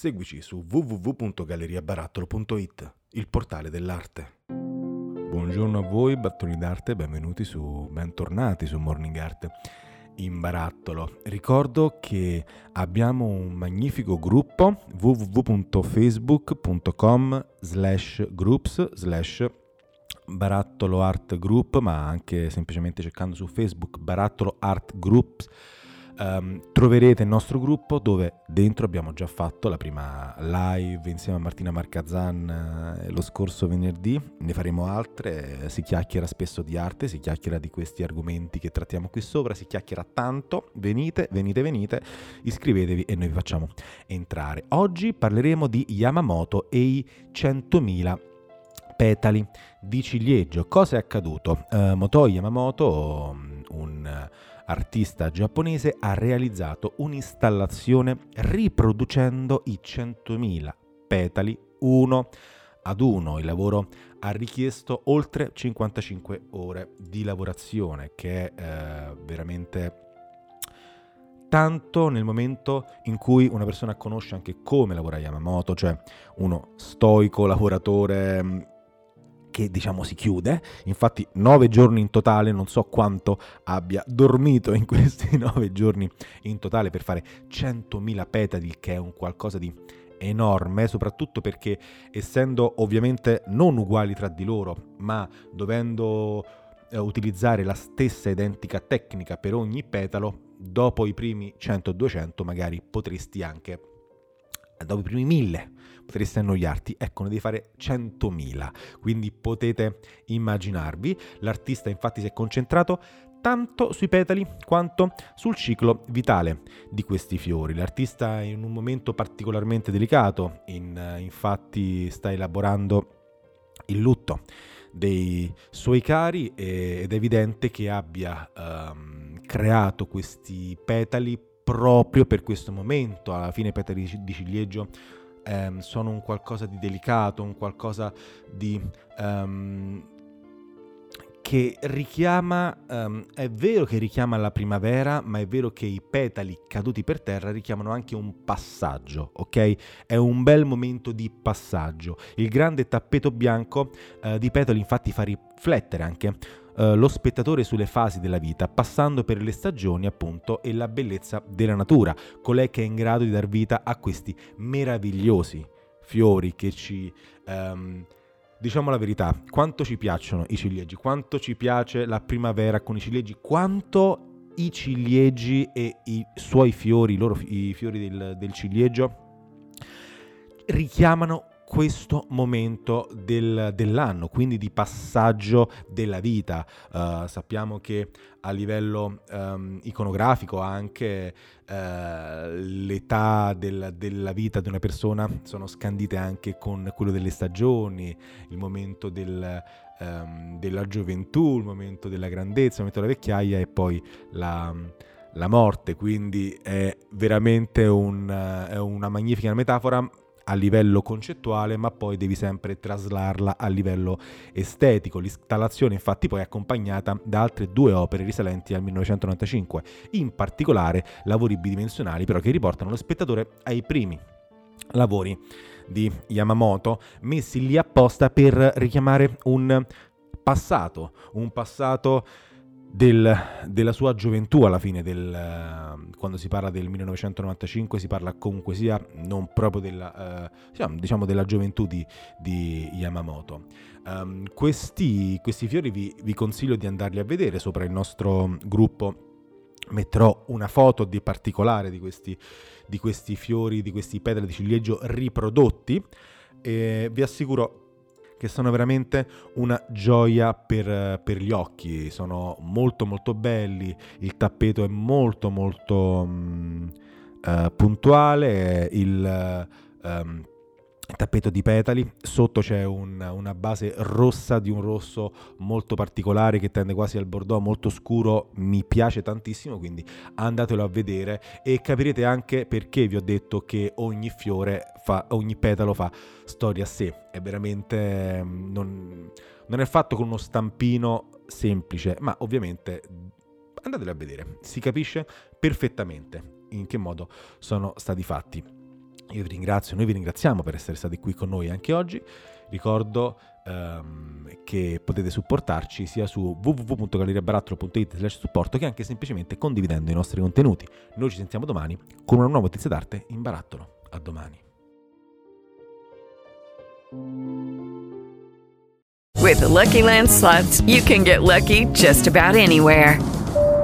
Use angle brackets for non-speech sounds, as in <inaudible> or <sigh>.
Seguici su www.galleriabarattolo.it, il portale dell'arte. Buongiorno a voi, battoni d'arte, benvenuti su, bentornati su Morning Art in barattolo. Ricordo che abbiamo un magnifico gruppo www.facebook.com slash groups slash barattolo art group, ma anche semplicemente cercando su Facebook barattolo art groups um, troverete il nostro gruppo dove dentro abbiamo già fatto la prima live insieme a Martina Marcazan eh, lo scorso venerdì, ne faremo altre, si chiacchiera spesso di arte, si chiacchiera di questi argomenti che trattiamo qui sopra, si chiacchiera tanto, venite, venite, venite, iscrivetevi e noi vi facciamo entrare. Oggi parleremo di Yamamoto e i 100.000 petali di ciliegio. Cosa è accaduto? Uh, Moto Yamamoto, un artista giapponese, ha realizzato un'installazione riproducendo i 100.000 petali uno ad uno. Il lavoro ha richiesto oltre 55 ore di lavorazione, che è eh, veramente tanto nel momento in cui una persona conosce anche come lavora Yamamoto, cioè uno stoico lavoratore che diciamo si chiude, infatti nove giorni in totale, non so quanto abbia dormito in <laughs> questi nove giorni in totale per fare 100.000 petali, che è un qualcosa di enorme, soprattutto perché essendo ovviamente non uguali tra di loro, ma dovendo eh, utilizzare la stessa identica tecnica per ogni petalo, dopo i primi 100-200 magari potresti anche dopo i primi 1000 potreste annoiarti, ecco ne devi fare 100.000, quindi potete immaginarvi, l'artista infatti si è concentrato tanto sui petali quanto sul ciclo vitale di questi fiori. L'artista è in un momento particolarmente delicato, in, infatti sta elaborando il lutto dei suoi cari ed è evidente che abbia um, creato questi petali proprio per questo momento. Alla fine i petali di ciliegio ehm, sono un qualcosa di delicato, un qualcosa di... Um, che richiama, um, è vero che richiama la primavera, ma è vero che i petali caduti per terra richiamano anche un passaggio, ok? È un bel momento di passaggio. Il grande tappeto bianco uh, di petali infatti fa riflettere anche eh, lo spettatore sulle fasi della vita, passando per le stagioni appunto e la bellezza della natura, colei che è in grado di dar vita a questi meravigliosi fiori che ci... Um, diciamo la verità, quanto ci piacciono i ciliegi, quanto ci piace la primavera con i ciliegi, quanto i ciliegi e i suoi fiori, i, loro, i fiori del, del ciliegio, richiamano questo momento del, dell'anno, quindi di passaggio della vita. Uh, sappiamo che a livello um, iconografico anche uh, l'età del, della vita di una persona sono scandite anche con quello delle stagioni, il momento del, um, della gioventù, il momento della grandezza, il momento della vecchiaia e poi la la morte, quindi è veramente un, è una magnifica metafora, a livello concettuale, ma poi devi sempre traslarla a livello estetico. L'installazione infatti poi è accompagnata da altre due opere risalenti al 1995, in particolare lavori bidimensionali però che riportano lo spettatore ai primi lavori di Yamamoto messi lì apposta per richiamare un passato, un passato del, della sua gioventù alla fine, del, quando si parla del 1995 si parla comunque sia non proprio della, uh, diciamo della gioventù di, di Yamamoto. Um, questi, questi, fiori vi, vi consiglio di andarli a vedere sopra il nostro gruppo metterò una foto di particolare di questi, di questi fiori, di questi petali di ciliegio riprodotti e vi assicuro che sono veramente una gioia per, per, gli occhi, sono molto molto belli, il tappeto è molto molto um, uh, puntuale, il... Um, tappeto di petali, sotto c'è un, una base rossa di un rosso molto particolare che tende quasi al bordeaux, molto scuro, mi piace tantissimo, quindi andatelo a vedere e capirete anche perché vi ho detto che ogni fiore fa, ogni petalo fa storia a sé, è veramente mm, non, non è fatto con uno stampino semplice, ma ovviamente andatelo a vedere, si capisce perfettamente in che modo sono stati fatti. Io vi ringrazio, noi vi ringraziamo per essere stati qui con noi anche oggi. Ricordo um, che potete supportarci sia su www.galleriabarattolo.it slash supporto che anche semplicemente condividendo i nostri contenuti. Noi ci sentiamo domani con una nuova notizia d'arte in barattolo. A domani. With the Lucky Land slots, you can get lucky just about anywhere.